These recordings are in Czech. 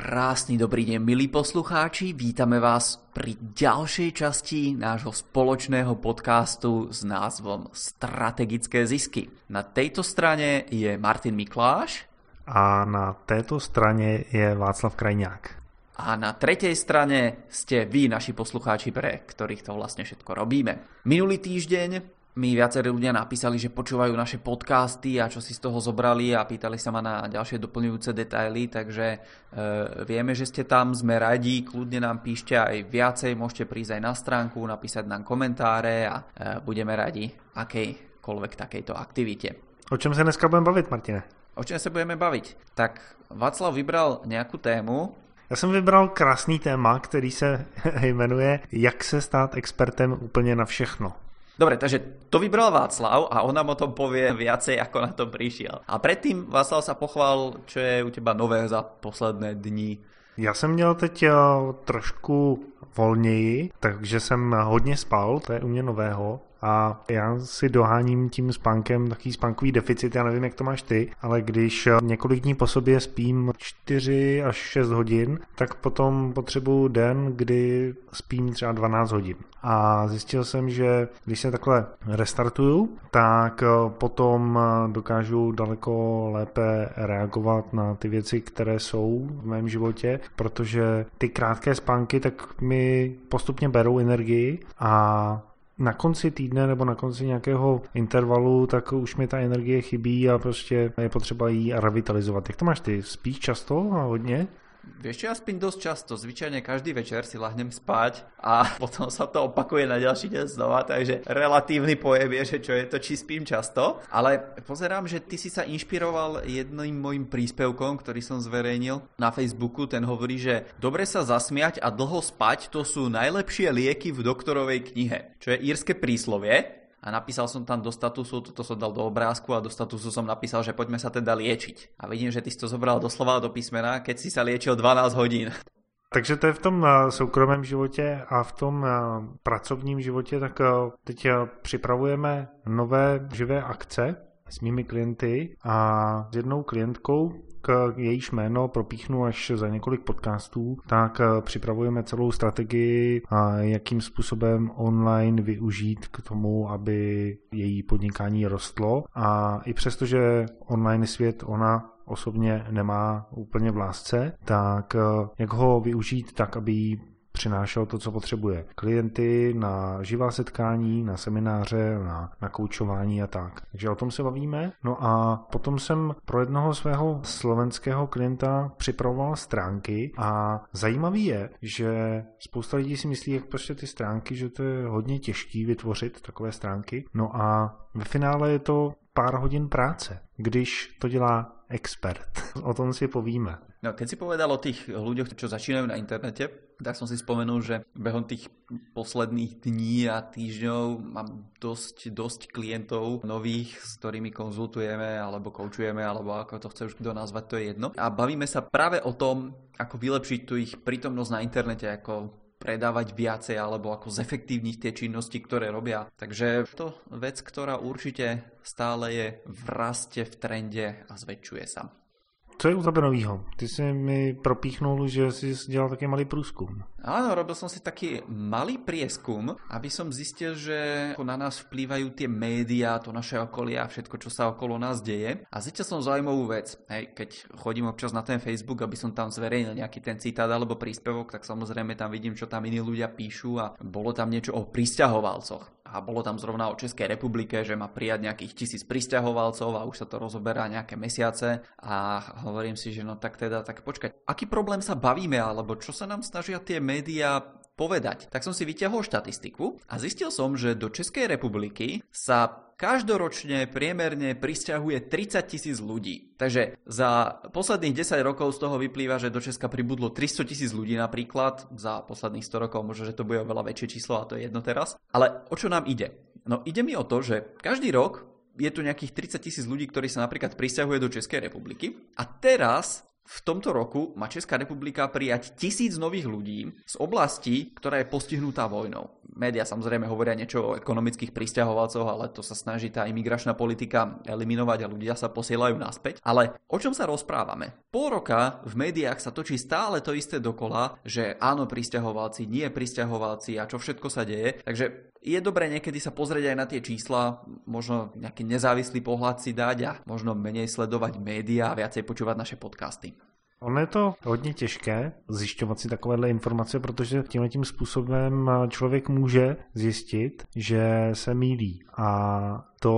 Krásny dobrý deň, milí poslucháči. Vítame vás pri ďalšej časti nášho spoločného podcastu s názvom Strategické zisky. Na tejto strane je Martin Mikláš. A na této straně je Václav Krajňák. A na tretej strane ste vy, naši poslucháči, pre ktorých to vlastne všetko robíme. Minulý týždeň mi viacerí ľudia napísali, že počúvajú naše podcasty a čo si z toho zobrali a pýtali sa ma na ďalšie doplňujúce detaily, takže e, vieme, že ste tam, sme radi, kľudne nám píšte aj viacej, môžete prísť aj na stránku, napísať nám komentáre a e, budeme radi akejkoľvek takejto aktivite. O čem se dneska budeme bavit, Martine? O čem se budeme bavit? Tak Václav vybral nějakou tému, já jsem vybral krásný téma, který se jmenuje Jak se stát expertem úplně na všechno. Dobre, takže to vybral Václav a on nám o tom povie viacej, ako na to prišiel. A predtým Václav sa pochvál, čo je u teba nové za posledné dní. Já jsem měl teď eh, trošku volněji, takže jsem hodně spal, to je u mě nového. A já si doháním tím spánkem taký spánkový deficit, já nevím, jak to máš ty, ale když eh, několik dní po sobě spím 4 až 6 hodin, tak potom potřebuju den, kdy spím třeba 12 hodin. A zjistil jsem, že když se takhle restartuju, tak eh, potom eh, dokážu daleko lépe reagovat na ty věci, které jsou v mém životě, protože ty krátké spánky tak mi postupně berou energii a na konci týdne nebo na konci nějakého intervalu, tak už mi ta energie chybí a prostě je potřeba ji revitalizovat. Jak to máš ty? Spíš často a hodně? Vieš čo, ja spím dosť často, zvyčajne každý večer si lahnem spať a potom sa to opakuje na ďalší deň znova, takže relatívny pojem je, že čo je to, či spím často. Ale pozerám, že ty si sa inšpiroval jedným mojim príspevkom, ktorý som zverejnil na Facebooku. Ten hovorí, že dobre sa zasmiať a dlho spať to sú najlepšie lieky v doktorovej knihe, čo je írske príslovie a napísal som tam do statusu, toto som dal do obrázku a do statusu som napísal, že poďme sa teda liečiť. A vidím, že ty si to zobral doslova do písmena, keď si sa liečil 12 hodín. Takže to je v tom eh, soukromém životě a v tom eh, pracovním životě, tak eh, teď připravujeme nové živé akce s mými klienty a s jednou klientkou, jejíž jméno propíchnu až za několik podcastů, tak eh, připravujeme celou strategii, jakým způsobem online využít k tomu, aby její podnikání rostlo. A i přesto, že online svět ona osobně nemá úplně v lásce, tak eh, jak ho využít tak, aby jí přinášel to, co potřebuje. Klienty na živá setkání, na semináře, na, na koučování a tak. Takže o tom se bavíme. No a potom jsem pro jednoho svého slovenského klienta připravoval stránky a zajímavý je, že spousta lidí si myslí, jak prostě ty stránky, že to je hodně těžký vytvořit takové stránky. No a ve finále je to pár hodin práce, když to dělá expert. O tom si povíme. No, keď si povedal o tých ľuďoch, čo začínajú na internete, tak som si spomenul, že behom tých posledných dní a týždňov mám dosť, dosť klientov nových, s ktorými konzultujeme, alebo koučujeme, alebo ako to chce už kto nazvať, to je jedno. A bavíme sa práve o tom, ako vylepšiť tu ich prítomnosť na internete, ako predávať viacej alebo ako zefektívniť tie činnosti, ktoré robia. Takže to vec, ktorá určite stále je v raste, v trende a zväčšuje sa. Co je u tebe novýho? Ty si mi propíchnul, že si dělal taký malý průzkum. Áno, robil som si taký malý prieskum, aby som zistil, že na nás vplývajú tie médiá, to naše okolie a všetko, čo sa okolo nás deje. A zistil som zaujímavú vec. Hej, keď chodím občas na ten Facebook, aby som tam zverejnil nejaký ten citát alebo príspevok, tak samozrejme tam vidím, čo tam iní ľudia píšu a bolo tam niečo o pristahovalcoch a bolo tam zrovna o Českej republike, že má prijať nejakých tisíc pristahovalcov a už sa to rozoberá nejaké mesiace. A hovorím si, že no tak teda, tak počkať, aký problém sa bavíme, alebo čo sa nám snažia tie médiá povedať. Tak som si vyťahol štatistiku a zistil som, že do Českej republiky sa každoročne priemerne prisťahuje 30 tisíc ľudí. Takže za posledných 10 rokov z toho vyplýva, že do Česka pribudlo 300 tisíc ľudí napríklad. Za posledných 100 rokov možno, že to bude oveľa väčšie číslo a to je jedno teraz. Ale o čo nám ide? No ide mi o to, že každý rok je tu nejakých 30 tisíc ľudí, ktorí sa napríklad prisťahuje do Českej republiky a teraz v tomto roku má Česká republika prijať tisíc nových ľudí z oblasti, ktorá je postihnutá vojnou. Média samozrejme hovoria niečo o ekonomických pristahovalcoch, ale to sa snaží tá imigračná politika eliminovať a ľudia sa posielajú naspäť. Ale o čom sa rozprávame? Pol roka v médiách sa točí stále to isté dokola, že áno pristahovalci, nie pristahovalci a čo všetko sa deje. Takže je dobré niekedy sa pozrieť aj na tie čísla, možno nejaký nezávislý pohľad si dať a možno menej sledovať média a viacej počúvať naše podcasty. Ono je to hodně těžké zjišťovat si takovéhle informace, protože tímhle tím způsobem člověk může zjistit, že se mílí a to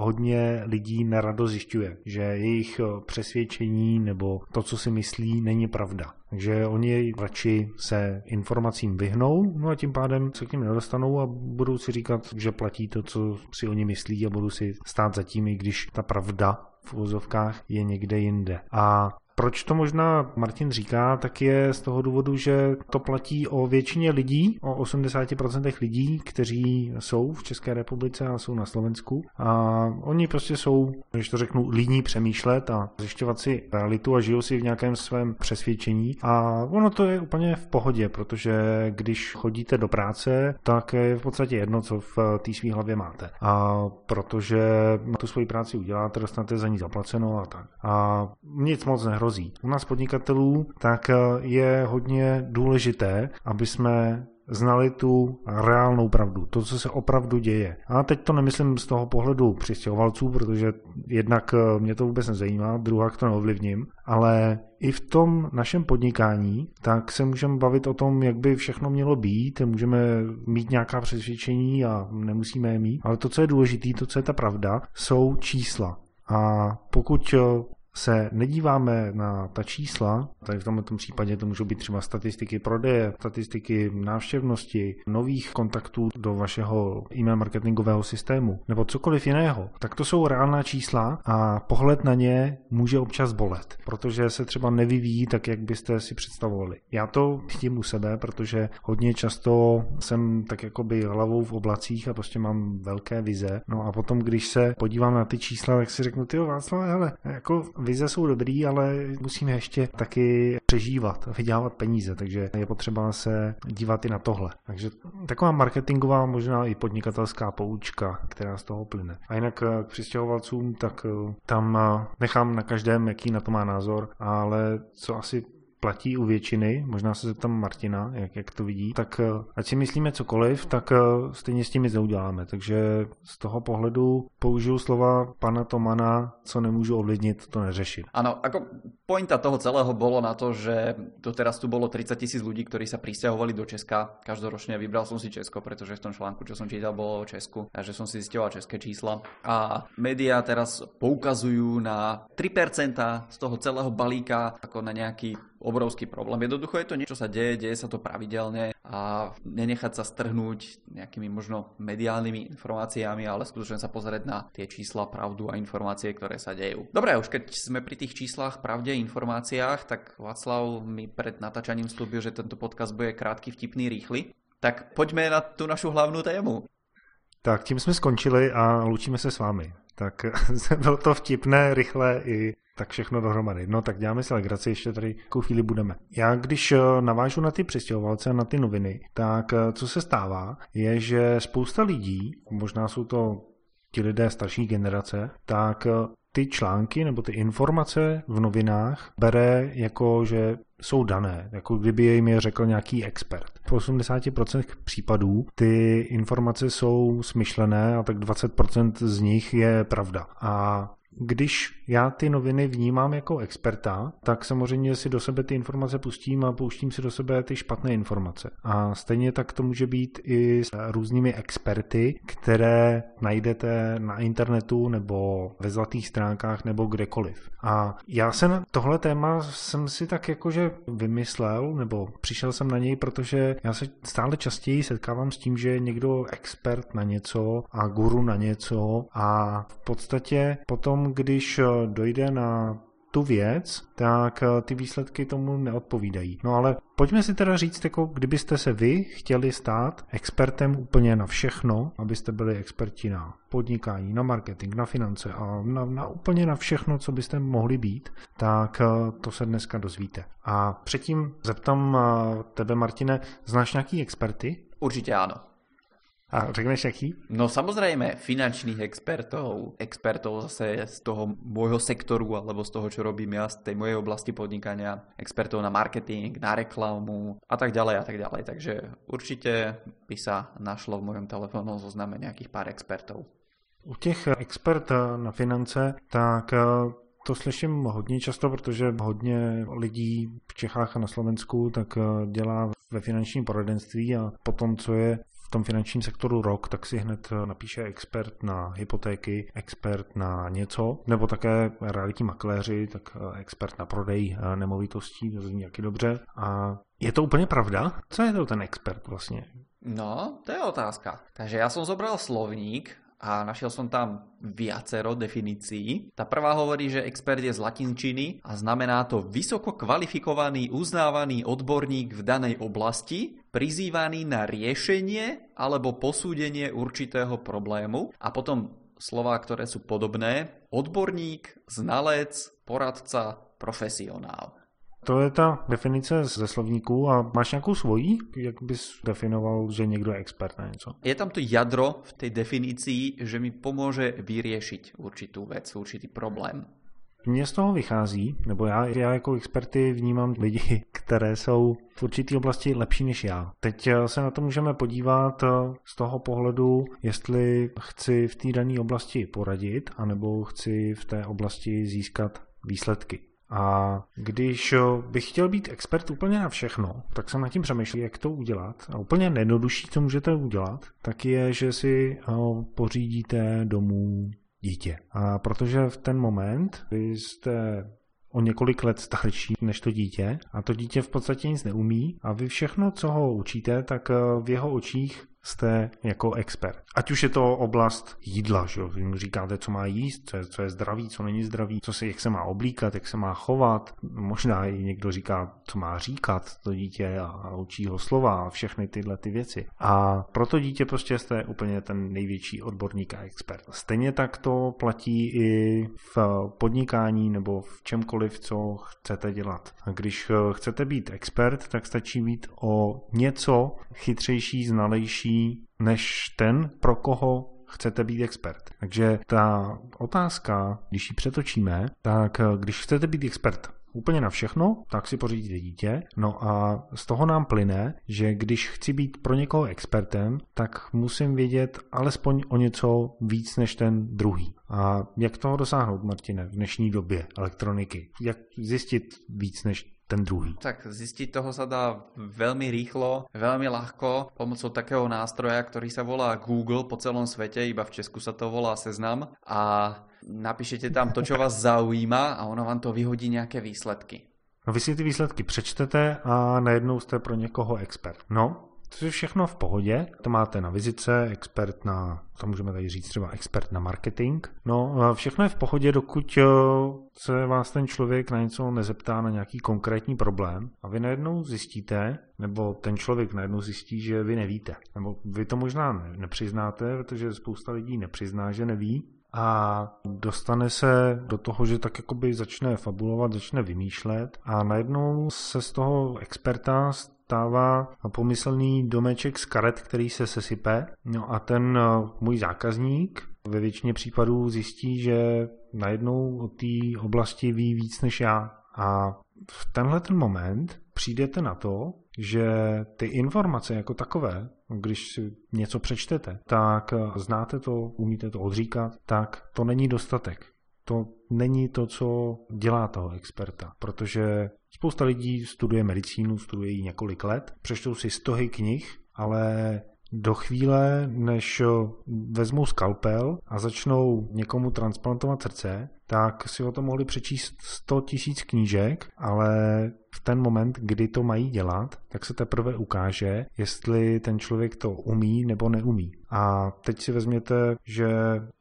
hodně lidí nerado zjišťuje, že jejich přesvědčení nebo to, co si myslí, není pravda. Takže oni radši se informacím vyhnou, no a tím pádem se k ním nedostanou a budou si říkat, že platí to, co si oni myslí a budou si stát za tím, i když ta pravda v úzovkách je někde jinde. A proč to možná Martin říká, tak je z toho důvodu, že to platí o většině lidí, o 80% lidí, kteří jsou v České republice a jsou na Slovensku. A oni prostě jsou, když to řeknu, líní přemýšlet a zjišťovat si realitu a žijou si v nějakém svém přesvědčení. A ono to je úplně v pohodě, protože když chodíte do práce, tak je v podstatě jedno, co v té své hlavě máte. A protože tu svoji práci uděláte, dostanete za ní zaplaceno a tak. A nic moc nehrozí hrozí. U nás podnikatelů tak eh, je hodně důležité, aby jsme znali tu reálnou pravdu, to, co se opravdu děje. A teď to nemyslím z toho pohledu přistěhovalců, protože jednak eh, mě to vůbec nezajímá, druhá to neovlivním, ale i v tom našem podnikání, tak se můžeme bavit o tom, jak by všechno mělo být, můžeme mít nějaká přesvědčení a nemusíme je mít, ale to, co je důležité, to, co je ta pravda, jsou čísla. A pokud eh, se nedíváme na ta čísla, tady v tomto případě to můžou být třeba statistiky prodeje, statistiky návštěvnosti, nových kontaktů do vašeho e-mail marketingového systému nebo cokoliv jiného, tak to jsou reálná čísla a pohled na ně může občas bolet, protože se třeba nevyvíjí tak, jak byste si představovali. Já to vidím u sebe, protože hodně často jsem tak jakoby hlavou v oblacích a prostě mám velké vize. No a potom, když se podívám na ty čísla, tak si řeknu, ty Václav, hele, jako vize jsou dobrý, ale musíme ještě taky přežívat, vydělávat peníze, takže je potřeba se dívat i na tohle. Takže taková marketingová, možná i podnikatelská poučka, která z toho plyne. A jinak eh, k přistěhovalcům, tak eh, tam eh, nechám na každém, jaký na to má názor, ale co asi platí u většiny, možná se zeptám Martina, jak, jak to vidí, tak eh, ať si myslíme cokoliv, tak eh, stejně s tím nic neuděláme. Takže z toho pohledu použiju slova pana Tomana, co nemůžu ovlivnit, to neřešit. Ano, ako pointa toho celého bolo na to, že doteraz tu bolo 30 tisíc ľudí, ktorí sa pristahovali do Česka každoročne. Vybral som si Česko, pretože v tom článku, čo som čítal, bolo o Česku, takže som si zistil české čísla. A médiá teraz poukazujú na 3% z toho celého balíka ako na nejaký obrovský problém. Jednoducho je to niečo, čo sa deje, deje sa to pravidelne a nenechať sa strhnúť nejakými možno mediálnymi informáciami, ale skutočne sa pozrieť na tie čísla, pravdu a informácie, ktoré sa dejú. Dobre, už keď sme pri tých číslach, pravde, informáciách, tak Václav mi pred natáčaním slúbil, že tento podcast bude krátky, vtipný, rýchly. Tak pojďme na tu našu hlavnou tému. Tak tím jsme skončili a loučíme se s vámi. Tak bylo to vtipné, rychlé i tak všechno dohromady. No tak děláme si legraci, ještě tady jakou chvíli budeme. Já když eh, navážu na ty přestěhovalce, na ty noviny, tak eh, co se stává, je, že spousta lidí, možná jsou to ti lidé starší generace, tak eh, ty články nebo ty informace v novinách bere jako, že jsou dané, jako kdyby jim je řekl nějaký expert. V 80% případů ty informace jsou smyšlené a tak 20% z nich je pravda. A když já ty noviny vnímám jako experta, tak samozřejmě si do sebe ty informace pustím a pouštím si do sebe ty špatné informace. A stejně tak to může být i s různými experty, které najdete na internetu nebo ve zlatých stránkách nebo kdekoliv. A já se na tohle téma jsem si tak jakože vymyslel, nebo přišel jsem na něj, protože já se stále častěji setkávám s tím, že je někdo expert na něco a guru na něco a v podstatě potom když eh, dojde na tu věc, tak eh, ty výsledky tomu neodpovídají. No ale pojďme si teda říct, jako kdybyste se vy chtěli stát expertem úplně na všechno, abyste byli experti na podnikání, na marketing, na finance a na, na úplně na všechno, co byste mohli být, tak eh, to se dneska dozvíte. A předtím zeptám tebe, Martine, znáš nějaký experty? Určitě ano. A řekneš jaký? No samozrejme, finančných expertov, expertov zase z toho môjho sektoru alebo z toho, čo robím ja z tej mojej oblasti podnikania, expertov na marketing, na reklamu a tak ďalej a tak ďalej. Takže určite by sa našlo v mojom telefónnom zozname nejakých pár expertov. U těch expert na finance, tak eh, to slyším hodně často, protože hodně lidí v Čechách a na Slovensku tak eh, dělá ve finančním poradenství a potom, co je v tom finančním sektoru rok, tak si hned eh, napíše expert na hypotéky, expert na něco, nebo také realitní makléři, tak eh, expert na prodej eh, nemovitostí, to zní jaký dobře. A je to úplně pravda? Co je to ten expert vlastně? No, to je otázka. Takže ja som zobral slovník a našiel som tam viacero definícií. Tá prvá hovorí, že expert je z latinčiny a znamená to vysoko kvalifikovaný, uznávaný odborník v danej oblasti, prizývaný na riešenie alebo posúdenie určitého problému a potom slova, ktoré sú podobné, odborník, znalec, poradca, profesionál. To je ta definice ze slovníku a máš nějakou svojí? Jak bys definoval, že někdo je expert na něco? Je tam to jadro v tej definícii, že mi pomůže vyriešiť určitú vec, určitý problém. Mně z toho vychází, nebo já, já jako experty vnímám lidi, které jsou v určité oblasti lepší než já. Teď se na to můžeme podívat z toho pohledu, jestli chci v té dané oblasti poradit, anebo chci v té oblasti získat výsledky. A když bych chtěl být expert úplně na všechno, tak jsem nad tím přemýšlel, jak to udělat. A úplně nejjednodušší, co můžete udělat, tak je, že si pořídíte domů dítě. A protože v ten moment vy jste o několik let starší než to dítě a to dítě v podstatě nic neumí a vy všechno, co ho učíte, tak v jeho očích jste jako expert. Ať už je to oblast jídla, že jo? Vy mu říkáte, co má jíst, co je, co je zdravý, co není zdravý, co se, jak se má oblíkat, jak se má chovat. Možná i někdo říká, co má říkat to dítě a, a učí ho slova a všechny tyhle ty věci. A pro to dítě prostě jste úplně ten největší odborník a expert. Stejně tak to platí i v podnikání nebo v čemkoliv, co chcete dělat. A když chcete být expert, tak stačí být o něco chytřejší, znalejší než ten, pro koho chcete být expert. Takže ta otázka, když ji přetočíme, tak když chcete být expert úplně na všechno, tak si pořídíte dítě. No a z toho nám plyne, že když chci být pro někoho expertem, tak musím vědět alespoň o něco víc než ten druhý. A jak toho dosáhnout, Martine, v dnešní době elektroniky? Jak zjistit víc než ten druhý. Tak zistiť toho sa dá veľmi rýchlo, veľmi ľahko pomocou takého nástroja, ktorý sa volá Google po celom svete, iba v Česku sa to volá Seznam a napíšete tam to, čo vás zaujíma a ono vám to vyhodí nejaké výsledky. No vy si ty výsledky přečtete a najednou jste pro někoho expert. No, to je všechno v pohodě, to máte na vizice, expert na, to můžeme tady říct třeba expert na marketing. No, všechno je v pohodě, dokud eh, se vás ten člověk na něco nezeptá na nějaký konkrétní problém a vy najednou zjistíte, nebo ten člověk najednou zjistí, že vy nevíte. Nebo vy to možná nepřiznáte, protože spousta lidí nepřizná, že neví, a dostane se do toho, že tak jakoby začne fabulovat, začne vymýšlet a najednou se z toho experta stává pomyslný domeček z karet, který se sesype. No a ten eh, můj zákazník ve většině případů zjistí, že najednou o té oblasti ví víc než já. A v tenhle ten moment přijdete na to, že ty informace jako takové, když si něco přečtete, tak eh, znáte to, umíte to odříkat, tak to není dostatek. To není to, co dělá toho experta, protože spousta lidí studuje medicínu, studuje ji několik let, přečtou si stohy knih, ale do chvíle, než vezmou skalpel a začnou někomu transplantovat srdce, tak si o tom mohli přečíst 100 tisíc knížek, ale v ten moment, kdy to mají dělat, tak se teprve ukáže, jestli ten člověk to umí nebo neumí. A teď si vezměte, že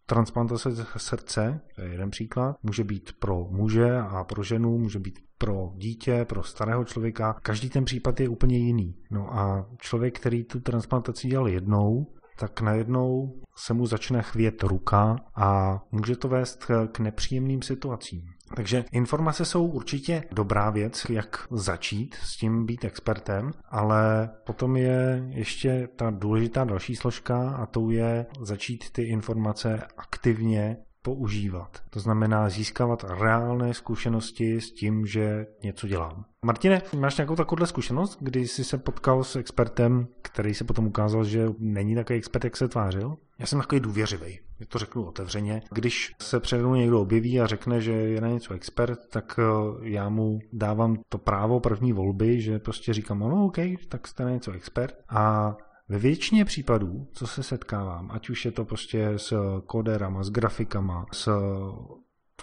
transplantace srdce, to je jeden příklad, může být pro muže a pro ženu, může být pro dítě, pro starého člověka. Každý ten případ je úplně jiný. No a člověk, který tu transplantaci dělal jednou, tak najednou se mu začne chvět ruka a může to vést k nepříjemným situacím. Takže informace jsou určitě dobrá věc, jak začít s tím být expertem, ale potom je ještě ta důležitá další složka a to je začít ty informace aktivně používat. To znamená získávat reálné zkušenosti s tím, že něco dělám. Martine, máš nějakou takovou zkušenost, kdy jsi se potkal s expertem, který se potom ukázal, že není takový expert, jak se tvářil? Já jsem takový důvěřivý, to řeknu otevřeně. Když se přede mnou někdo objeví a řekne, že je na něco expert, tak eh, já mu dávám to právo první volby, že prostě říkám, no OK, tak jste na něco expert. A ve většině případů, co se setkávám, ať už je to prostě s koderama, s grafikama, s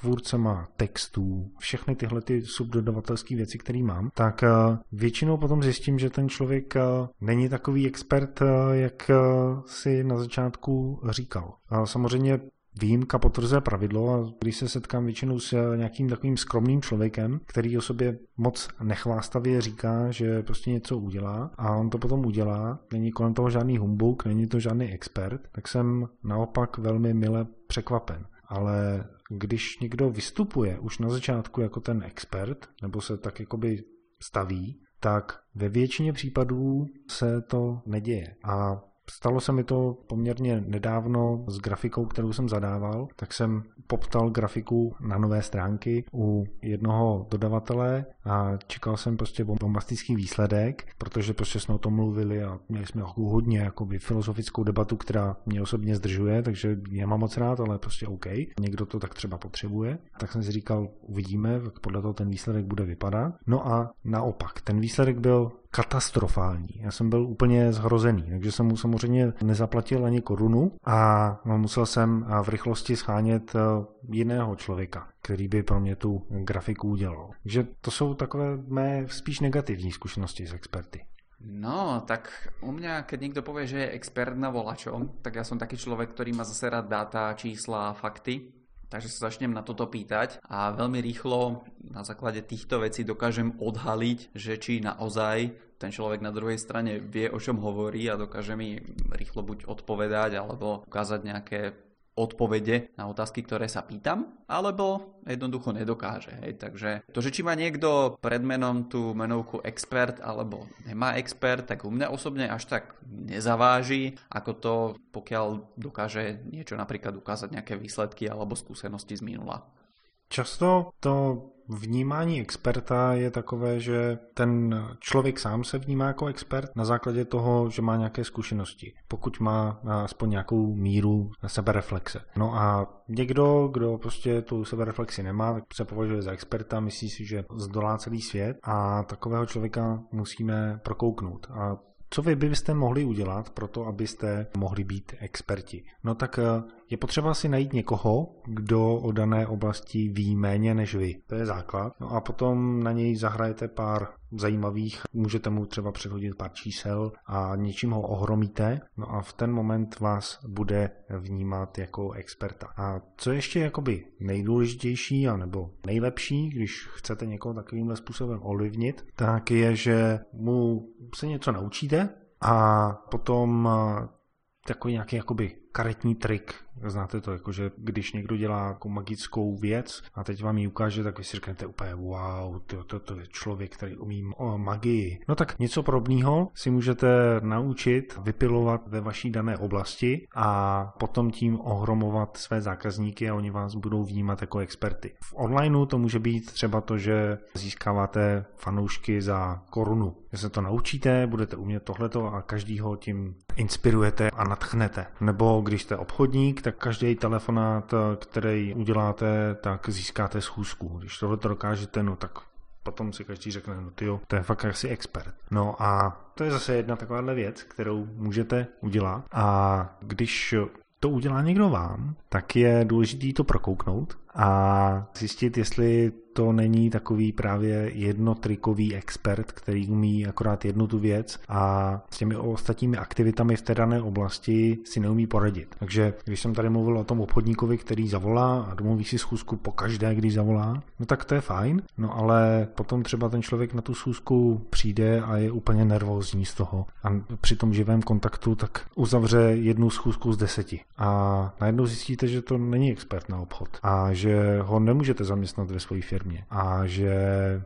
tvůrcema textů, všechny tyhle ty subdodavatelské věci, které mám, tak eh, většinou potom zjistím, že ten člověk eh, není takový expert, eh, jak si na začátku říkal. Samozřejmě Výjimka potvrzuje pravidlo a když se setkám většinou s nějakým takovým skromným člověkem, který o sobě moc nechvástavě říká, že prostě něco udělá a on to potom udělá, není kolem toho žádný humbuk, není to žádný expert, tak jsem naopak velmi mile překvapen. Ale když někdo vystupuje už na začátku jako ten expert, nebo se tak jakoby staví, tak ve většině případů se to neděje. A Stalo se mi to poměrně nedávno s grafikou, kterou jsem zadával, tak jsem poptal grafiku na nové stránky u jednoho dodavatele a čekal jsem prostě bombastický výsledek, protože prostě jsme o tom mluvili a měli jsme hodně jakoby filozofickou debatu, která mě osobně zdržuje, takže já mám moc rád, ale prostě OK. Někdo to tak třeba potřebuje. Tak jsem si říkal, uvidíme, podle toho ten výsledek bude vypadat. No a naopak, ten výsledek byl katastrofální. Já jsem byl úplně zhrozený, takže jsem mu samozřejmě nezaplatil ani korunu a musel jsem v rychlosti schánět eh, jiného člověka, který by pro mě tu grafiku udělal. Takže to jsou takové mé spíš negativní zkušenosti s experty. No, tak u mňa, keď niekto povie, že je expert na volačom, tak ja som taký človek, ktorý má zase rád dáta, čísla, fakty. Takže sa začnem na toto pýtať a veľmi rýchlo na základe týchto vecí dokážem odhaliť, že či naozaj ten človek na druhej strane vie, o čom hovorí a dokáže mi rýchlo buď odpovedať alebo ukázať nejaké odpovede na otázky, ktoré sa pýtam, alebo jednoducho nedokáže. Hej. Takže to, že či má niekto pred menom tú menovku expert alebo nemá expert, tak u mňa osobne až tak nezaváži, ako to, pokiaľ dokáže niečo napríklad ukázať nejaké výsledky alebo skúsenosti z minula. Často to vnímání experta je takové, že ten člověk sám se vnímá jako expert na základě toho, že má nějaké zkušenosti, pokud má aspoň nějakou míru sebereflexe. No a někdo, kdo prostě tu sebereflexi nemá, tak se považuje za experta, myslí si, že zdolá celý svět a takového člověka musíme prokouknout. A co vy byste mohli udělat pro to, abyste mohli být experti? No tak eh, je potřeba si najít někoho, kdo o dané oblasti ví méně než vy. To je základ. No a potom na něj zahrajete pár zajímavých, můžete mu třeba předhodit pár čísel a něčím ho ohromíte, no a v ten moment vás bude vnímat jako experta. A co ještě jakoby nejdůležitější, anebo nejlepší, když chcete někoho takovýmhle způsobem ovlivnit, tak je, že mu se něco naučíte a potom takový nějaký jakoby karetní trik, znáte to, jakože když někdo dělá jako magickou věc a teď vám ji ukáže, tak vy si řeknete úplně wow, to, to, to je člověk, který umí o magii. No tak něco podobného si můžete naučit vypilovat ve vaší dané oblasti a potom tím ohromovat své zákazníky a oni vás budou vnímat jako experty. V onlineu to může být třeba to, že získáváte fanoušky za korunu. Že se to naučíte, budete umět tohleto a každýho tím inspirujete a natchnete. Nebo když jste obchodník, tak každý telefonát, který uděláte, tak získáte schůzku. Když tohle to dokážete, no tak potom si každý řekne, no tyjo, to je fakt asi expert. No a to je zase jedna takováhle věc, kterou můžete udělat. A když to udělá někdo vám, tak je důležité to prokouknout a zjistit, jestli to není takový právě jednotrikový expert, který umí akorát jednu tu věc a s těmi ostatními aktivitami v té dané oblasti si neumí poradit. Takže když jsem tady mluvil o tom obchodníkovi, který zavolá a domluví si schůzku po každé, když zavolá, no tak to je fajn, no ale potom třeba ten člověk na tu schůzku přijde a je úplně nervózní z toho. A při tom živém kontaktu tak uzavře jednu schůzku z deseti. A najednou zjistíte, že to není expert na obchod a že ho nemůžete zaměstnat ve své firmě firmě a že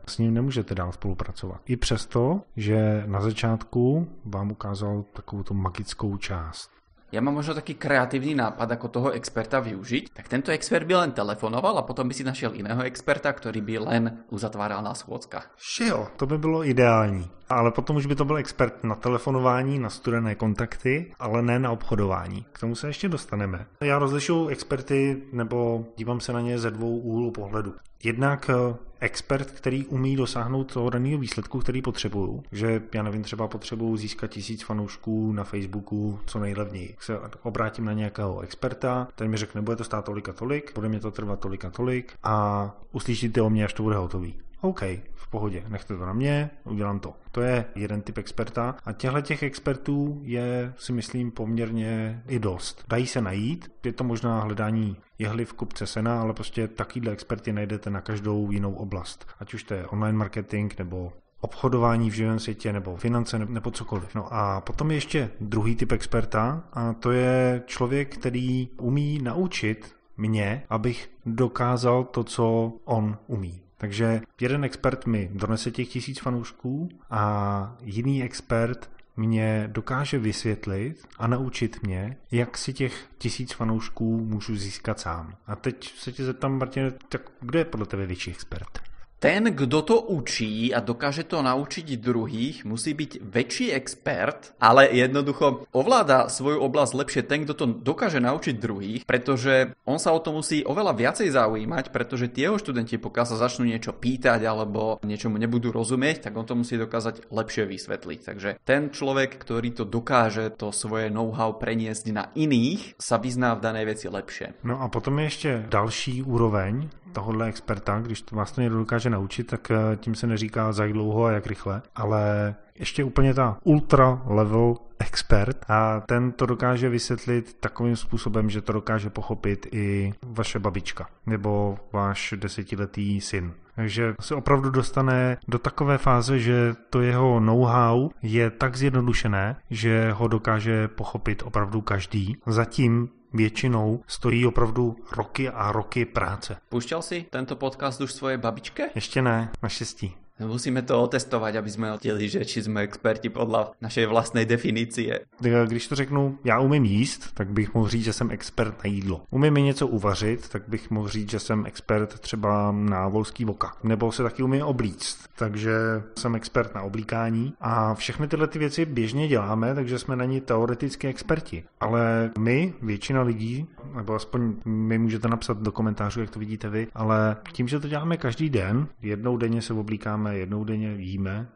s ním nemůžete dál spolupracovat. I přesto, že na začátku vám ukázal takovou tu magickou část. Ja mám možno taký kreatívny nápad, ako toho experta využiť. Tak tento expert by len telefonoval a potom by si našiel iného experta, ktorý by len uzatváral na schôdzkach. Jo, to by bylo ideální. Ale potom už by to byl expert na telefonování, na studené kontakty, ale ne na obchodování. K tomu se ještě dostaneme. Já rozlišuju experty nebo dívám se na ně ze dvou úhlů pohledu. Jednak eh, expert, který umí dosáhnout toho daného výsledku, který potřebuju. Že já nevím, třeba potřebuju získat tisíc fanoušků na Facebooku co nejlevněji. Se obrátím na nějakého experta, ten mi řekne, bude to stát tolik a tolik, bude mě to trvat tolik a tolik a uslyšíte o mě, až to bude hotový. OK, v pohodě, nechte to na mě, udělám to. To je jeden typ experta a těchto těch expertů je, si myslím, poměrně i dost. Dají se najít, je to možná hledání jehly v kupce sena, ale prostě takovýhle experty najdete na každou jinou oblast. Ať už to je online marketing nebo obchodování v živém světě nebo finance nebo cokoliv. No a potom je ještě druhý typ experta a to je člověk, který umí naučit mě, abych dokázal to, co on umí. Takže jeden expert mi donese těch tisíc fanoušků a jiný expert mě dokáže vysvětlit a naučit mě, jak si těch tisíc fanoušků můžu získat sám. A teď se tě zeptám, Martin, tak kdo je podle tebe větší expert? Ten, kdo to učí a dokáže to naučiť druhých, musí byť väčší expert, ale jednoducho ovláda svoju oblasť lepšie ten, kto to dokáže naučiť druhých, pretože on sa o to musí oveľa viacej zaujímať, pretože tie jeho študenti, pokiaľ sa začnú niečo pýtať alebo niečomu nebudú rozumieť, tak on to musí dokázať lepšie vysvetliť. Takže ten človek, ktorý to dokáže to svoje know-how preniesť na iných, sa vyzná v danej veci lepšie. No a potom je ještě další úroveň tohohle experta, když to vás to někdo dokáže naučit, tak eh, tím se neříká za jak dlouho a jak rychle, ale ještě úplně ta ultra level expert a ten to dokáže vysvětlit takovým způsobem, že to dokáže pochopit i vaše babička nebo váš desetiletý syn. Takže se opravdu dostane do takové fáze, že to jeho know-how je tak zjednodušené, že ho dokáže pochopit opravdu každý. Zatím většinou stojí opravdu roky a roky práce. Pušťal si tento podcast už svoje babičke? Ještě ne, naštěstí. Musíme to otestovať, aby jsme oddělili, že či jsme experti podle našej vlastnej definície. Když to řeknu, já umím jíst, tak bych mohl říct, že jsem expert na jídlo. Umím mi něco uvařit, tak bych mohl říct, že jsem expert třeba na volský voka. Nebo se taky umím oblíct, takže jsem expert na oblíkání. A všechny tyhle ty věci běžně děláme, takže jsme na ní teoreticky experti. Ale my, většina lidí, nebo aspoň mi můžete napsat do komentářů, jak to vidíte vy, ale tím, že to děláme každý den, jednou denně se oblíkáme jednou denně, jíme,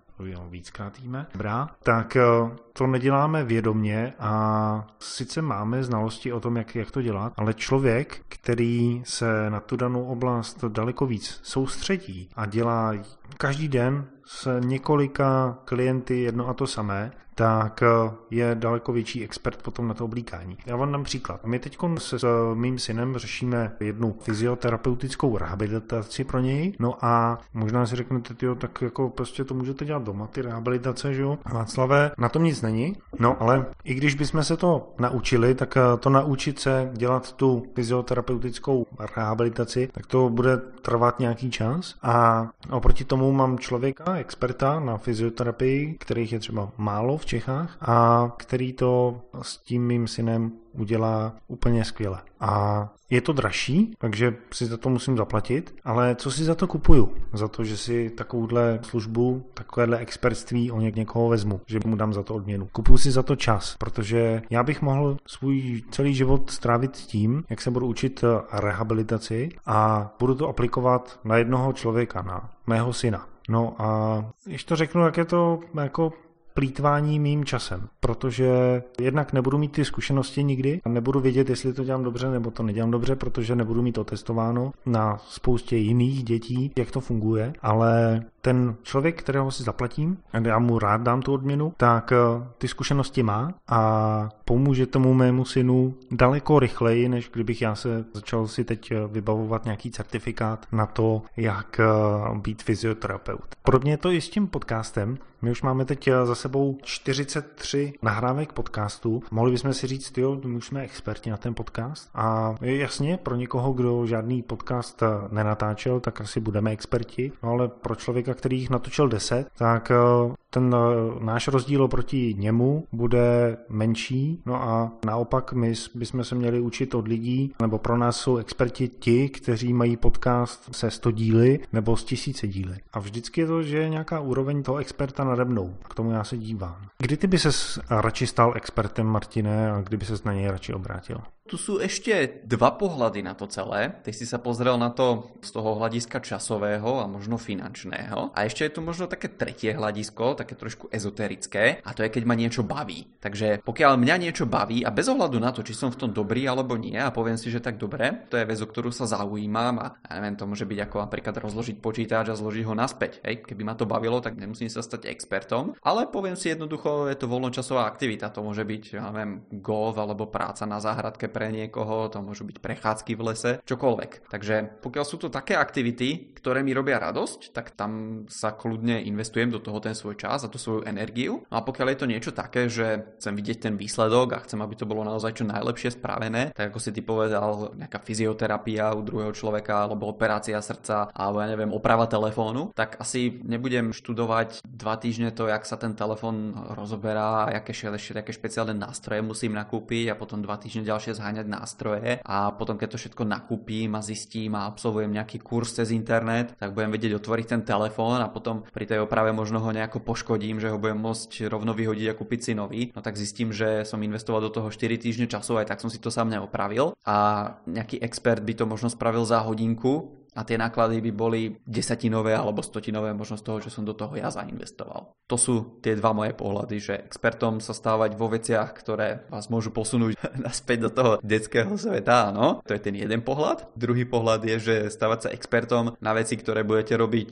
víckrát jíme, dobrá, tak eh, to neděláme vědomně a sice máme znalosti o tom, jak, jak to dělat, ale člověk, který se na tu danou oblast daleko víc soustředí a dělá každý den s několika klienty jedno a to samé, tak eh, je daleko větší expert potom na to oblíkání. Já vám dám příklad. My teď se s eh, mým synem řešíme jednu fyzioterapeutickou rehabilitaci pro něj, no a možná si řeknete, tyjo, tak jako prostě to můžete dělat doma, ty rehabilitace, že jo? Václavé, na tom nic není, no ale i když bychom se to naučili, tak eh, to naučit se dělat tu fyzioterapeutickou rehabilitaci, tak to bude trvat nějaký čas a oproti tomu mám člověka, experta na fyzioterapii, kterých je třeba málo v Čechách a který to s tím mým synem udělá úplně skvěle. A je to dražší, takže si za to musím zaplatit, ale co si za to kupuju? Za to, že si takovouhle službu, takovéhle expertství o něk- někoho vezmu, že mu dám za to odměnu. Kupuju si za to čas, protože já bych mohl svůj celý život strávit tím, jak se budu učit rehabilitaci a budu to aplikovat na jednoho člověka, na mého syna. No a když to řeknu, jak je to jako plítvání mým časem, protože jednak nebudu mít ty zkušenosti nikdy a nebudu vědět, jestli to dělám dobře nebo to nedělám dobře, protože nebudu mít otestováno na spoustě jiných dětí, jak to funguje, ale ten člověk, kterého si zaplatím, a já mu rád dám tu odměnu, tak eh, ty zkušenosti má a pomůže tomu mému synu daleko rychleji, než kdybych já se začal si teď eh, vybavovat nějaký certifikát na to, jak eh, být fyzioterapeut. Podobně je to i s tím podcastem. My už máme teď za sebou 43 nahrávek podcastů. Mohli bychom si říct, jo, my už jsme experti na ten podcast. A jasně, pro někoho, kdo žádný podcast nenatáčel, tak asi budeme experti, no ale pro člověka, který jich natočil 10, tak ten náš rozdíl oproti němu bude menší, no a naopak my bychom se měli učit od lidí, nebo pro nás jsou experti ti, kteří mají podcast se 100 díly nebo s tisíce díly. A vždycky je to, že je nějaká úroveň toho experta nade mnou. K tomu já se dívám. Kdy ty by ses radši stal expertem, Martine, a kdyby ses na něj radši obrátil? Tu sú ešte dva pohľady na to celé. Ty si sa pozrel na to z toho hľadiska časového a možno finančného. A ešte je tu možno také tretie hľadisko, také trošku ezoterické, a to je keď ma niečo baví. Takže pokiaľ mňa niečo baví a bez ohľadu na to, či som v tom dobrý alebo nie a poviem si, že tak dobre, to je vec, o ktorú sa zaujímam a ja neviem, to môže byť ako napríklad rozložiť počítač a zložiť ho naspäť. Hej, keby ma to bavilo, tak nemusím sa stať expertom, ale poviem si jednoducho, je to voľnočasová aktivita, to môže byť, ja neviem, golf alebo práca na záhradke pre niekoho, to môžu byť prechádzky v lese, čokoľvek. Takže pokiaľ sú to také aktivity, ktoré mi robia radosť, tak tam sa kľudne investujem do toho ten svoj čas a tú svoju energiu. No a pokiaľ je to niečo také, že chcem vidieť ten výsledok a chcem, aby to bolo naozaj čo najlepšie spravené, tak ako si ty povedal, nejaká fyzioterapia u druhého človeka, alebo operácia srdca, alebo ja neviem, oprava telefónu, tak asi nebudem študovať dva týždne to, jak sa ten telefon rozoberá, aké, aké špeciálne nástroje musím nakúpiť a potom dva týždne ďalšie zháňať zháňať nástroje a potom keď to všetko nakúpim a zistím a absolvujem nejaký kurz cez internet, tak budem vedieť otvoriť ten telefón a potom pri tej oprave možno ho nejako poškodím, že ho budem môcť rovno vyhodiť a kúpiť si nový. No tak zistím, že som investoval do toho 4 týždne času, aj tak som si to sám neopravil a nejaký expert by to možno spravil za hodinku, a tie náklady by boli desatinové alebo stotinové možno z toho, že som do toho ja zainvestoval. To sú tie dva moje pohľady, že expertom sa stávať vo veciach, ktoré vás môžu posunúť naspäť do toho detského sveta, áno, to je ten jeden pohľad. Druhý pohľad je, že stávať sa expertom na veci, ktoré budete robiť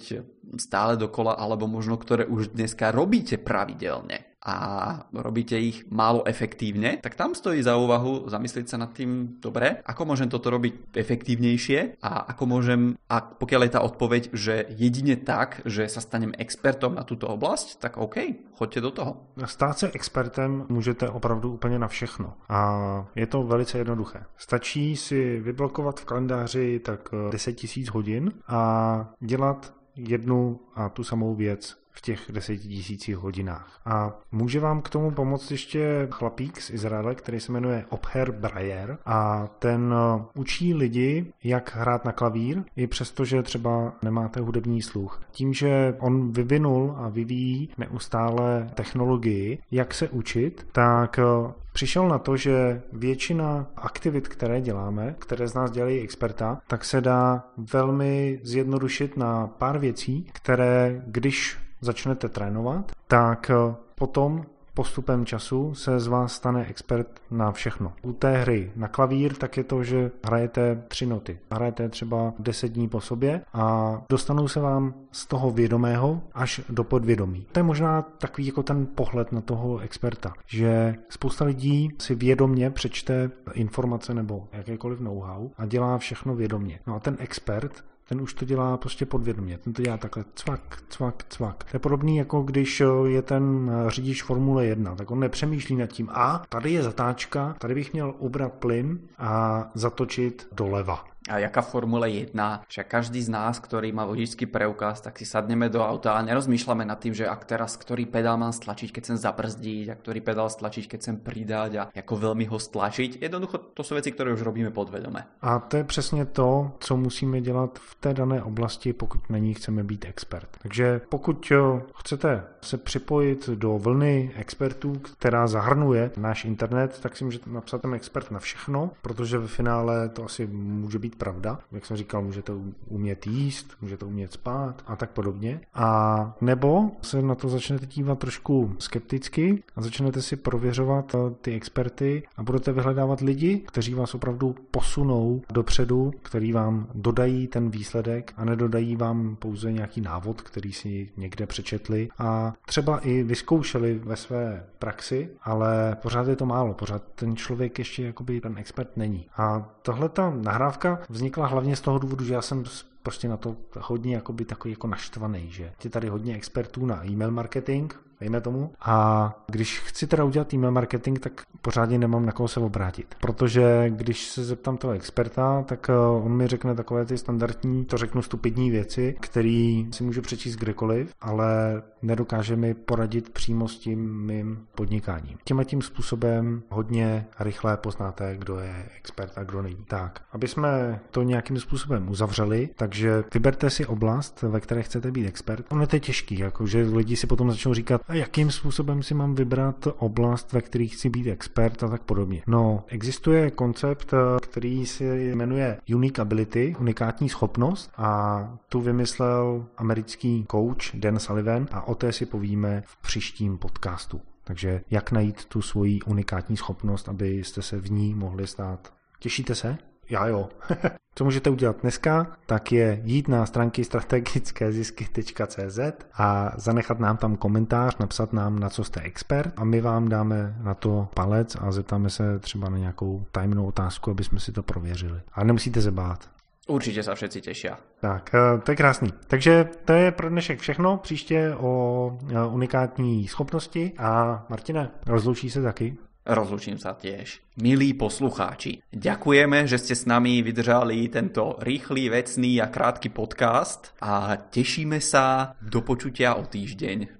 stále dokola, alebo možno ktoré už dneska robíte pravidelne a robíte ich málo efektívne, tak tam stojí za úvahu zamyslieť sa nad tým, dobre, ako môžem toto robiť efektívnejšie a ako môžem, a pokiaľ je tá odpoveď, že jedine tak, že sa stanem expertom na túto oblasť, tak OK, choďte do toho. Stát se expertem můžete opravdu úplně na všechno. A je to velice jednoduché. Stačí si vyblokovat v kalendáři tak 10 000 hodin a dělat jednu a tu samou věc v těch deseti tisících hodinách. A může vám k tomu pomoct ještě chlapík z Izraele, který se jmenuje Obher Brayer a ten uh, učí lidi, jak hrát na klavír, i přesto, že třeba nemáte hudební sluch. Tím, že on vyvinul a vyvíjí neustále technologii, jak se učit, tak uh, přišel na to, že většina aktivit, které děláme, které z nás dělají experta, tak se dá velmi zjednodušit na pár věcí, které když začnete trénovat, tak eh, potom postupem času se z vás stane expert na všechno. U té hry na klavír tak je to, že hrajete tři noty. Hrajete třeba deset dní po sobě a dostanou se vám z toho vědomého až do podvědomí. To je možná takový jako ten pohled na toho experta, že spousta lidí si vědomně přečte informace nebo jakékoliv know-how a dělá všechno vědomně. No a ten expert ten už to dělá prostě podvědomě. Ten to dělá takhle cvak, cvak, cvak. To je podobný jako když je ten řidič Formule 1, tak on nepřemýšlí nad tím, a tady je zatáčka, tady bych měl ubrat plyn a zatočit doleva a jaká Formule 1, že každý z nás, ktorý má vodičský preukaz, tak si sadneme do auta a nerozmýšľame nad tým, že ak teraz ktorý pedál mám stlačiť, keď chcem zabrzdiť, a ktorý pedál stlačiť, keď chcem pridať a ako veľmi ho stlačiť. Jednoducho to sú veci, ktoré už robíme podvedome. A to je přesně to, co musíme dělat v té dané oblasti, pokud na ní chceme být expert. Takže pokud chcete se připojit do vlny expertů, která zahrnuje náš internet, tak si můžete napsat ten expert na všechno, protože ve finále to asi může být pravda. Jak jsem říkal, můžete umět jíst, můžete umět spát a tak podobně. A nebo se na to začnete dívat trošku skepticky a začnete si prověřovat eh, ty experty a budete vyhledávat lidi, kteří vás opravdu posunou dopředu, který vám dodají ten výsledek a nedodají vám pouze nějaký návod, který si někde přečetli a třeba i vyzkoušeli ve své praxi, ale pořád je to málo, pořád ten člověk ještě jakoby ten expert není. A tahle ta nahrávka vznikla hlavně z toho důvodu, že já jsem prostě na to hodně jakoby takový jako naštvaný, že je tady hodně expertů na e-mail marketing, dejme tomu. A když chci teda udělat e-mail marketing, tak pořádně nemám na koho se obrátit. Protože když se zeptám toho experta, tak eh, on mi řekne takové ty standardní, to řeknu stupidní věci, které si můžu přečíst kdekoliv, ale nedokáže mi poradit přímo s tím mým podnikáním. Tím a tím způsobem hodně rychle poznáte, kdo je expert a kdo není. Tak, aby jsme to nějakým způsobem uzavřeli, takže vyberte si oblast, ve které chcete být expert. Ono je to těžký, jakože lidi si potom začnou říkat, a jakým způsobem si mám vybrat oblast, ve které chci být expert a tak podobně. No, existuje koncept, který se jmenuje Unique Ability, unikátní schopnost a tu vymyslel americký coach Dan Sullivan a o té si povíme v příštím podcastu. Takže jak najít tu svoji unikátní schopnost, abyste se v ní mohli stát. Těšíte se? Já jo. Co můžete udělat dneska, tak je jít na stránky strategickézisky.cz a zanechat nám tam komentář, napsat nám, na co jste expert a my vám dáme na to palec a zeptáme se třeba na nějakou tajemnou otázku, aby jsme si to prověřili. Ale nemusíte se bát. Určitě se všetci těší. Tak, eh, to je krásný. Takže to je pro dnešek všechno. Příště o eh, unikátní schopnosti a Martine, rozloučí se taky. Rozlučím sa tiež. Milí poslucháči, ďakujeme, že ste s nami vydržali tento rýchly, vecný a krátky podcast a tešíme sa do počutia o týždeň.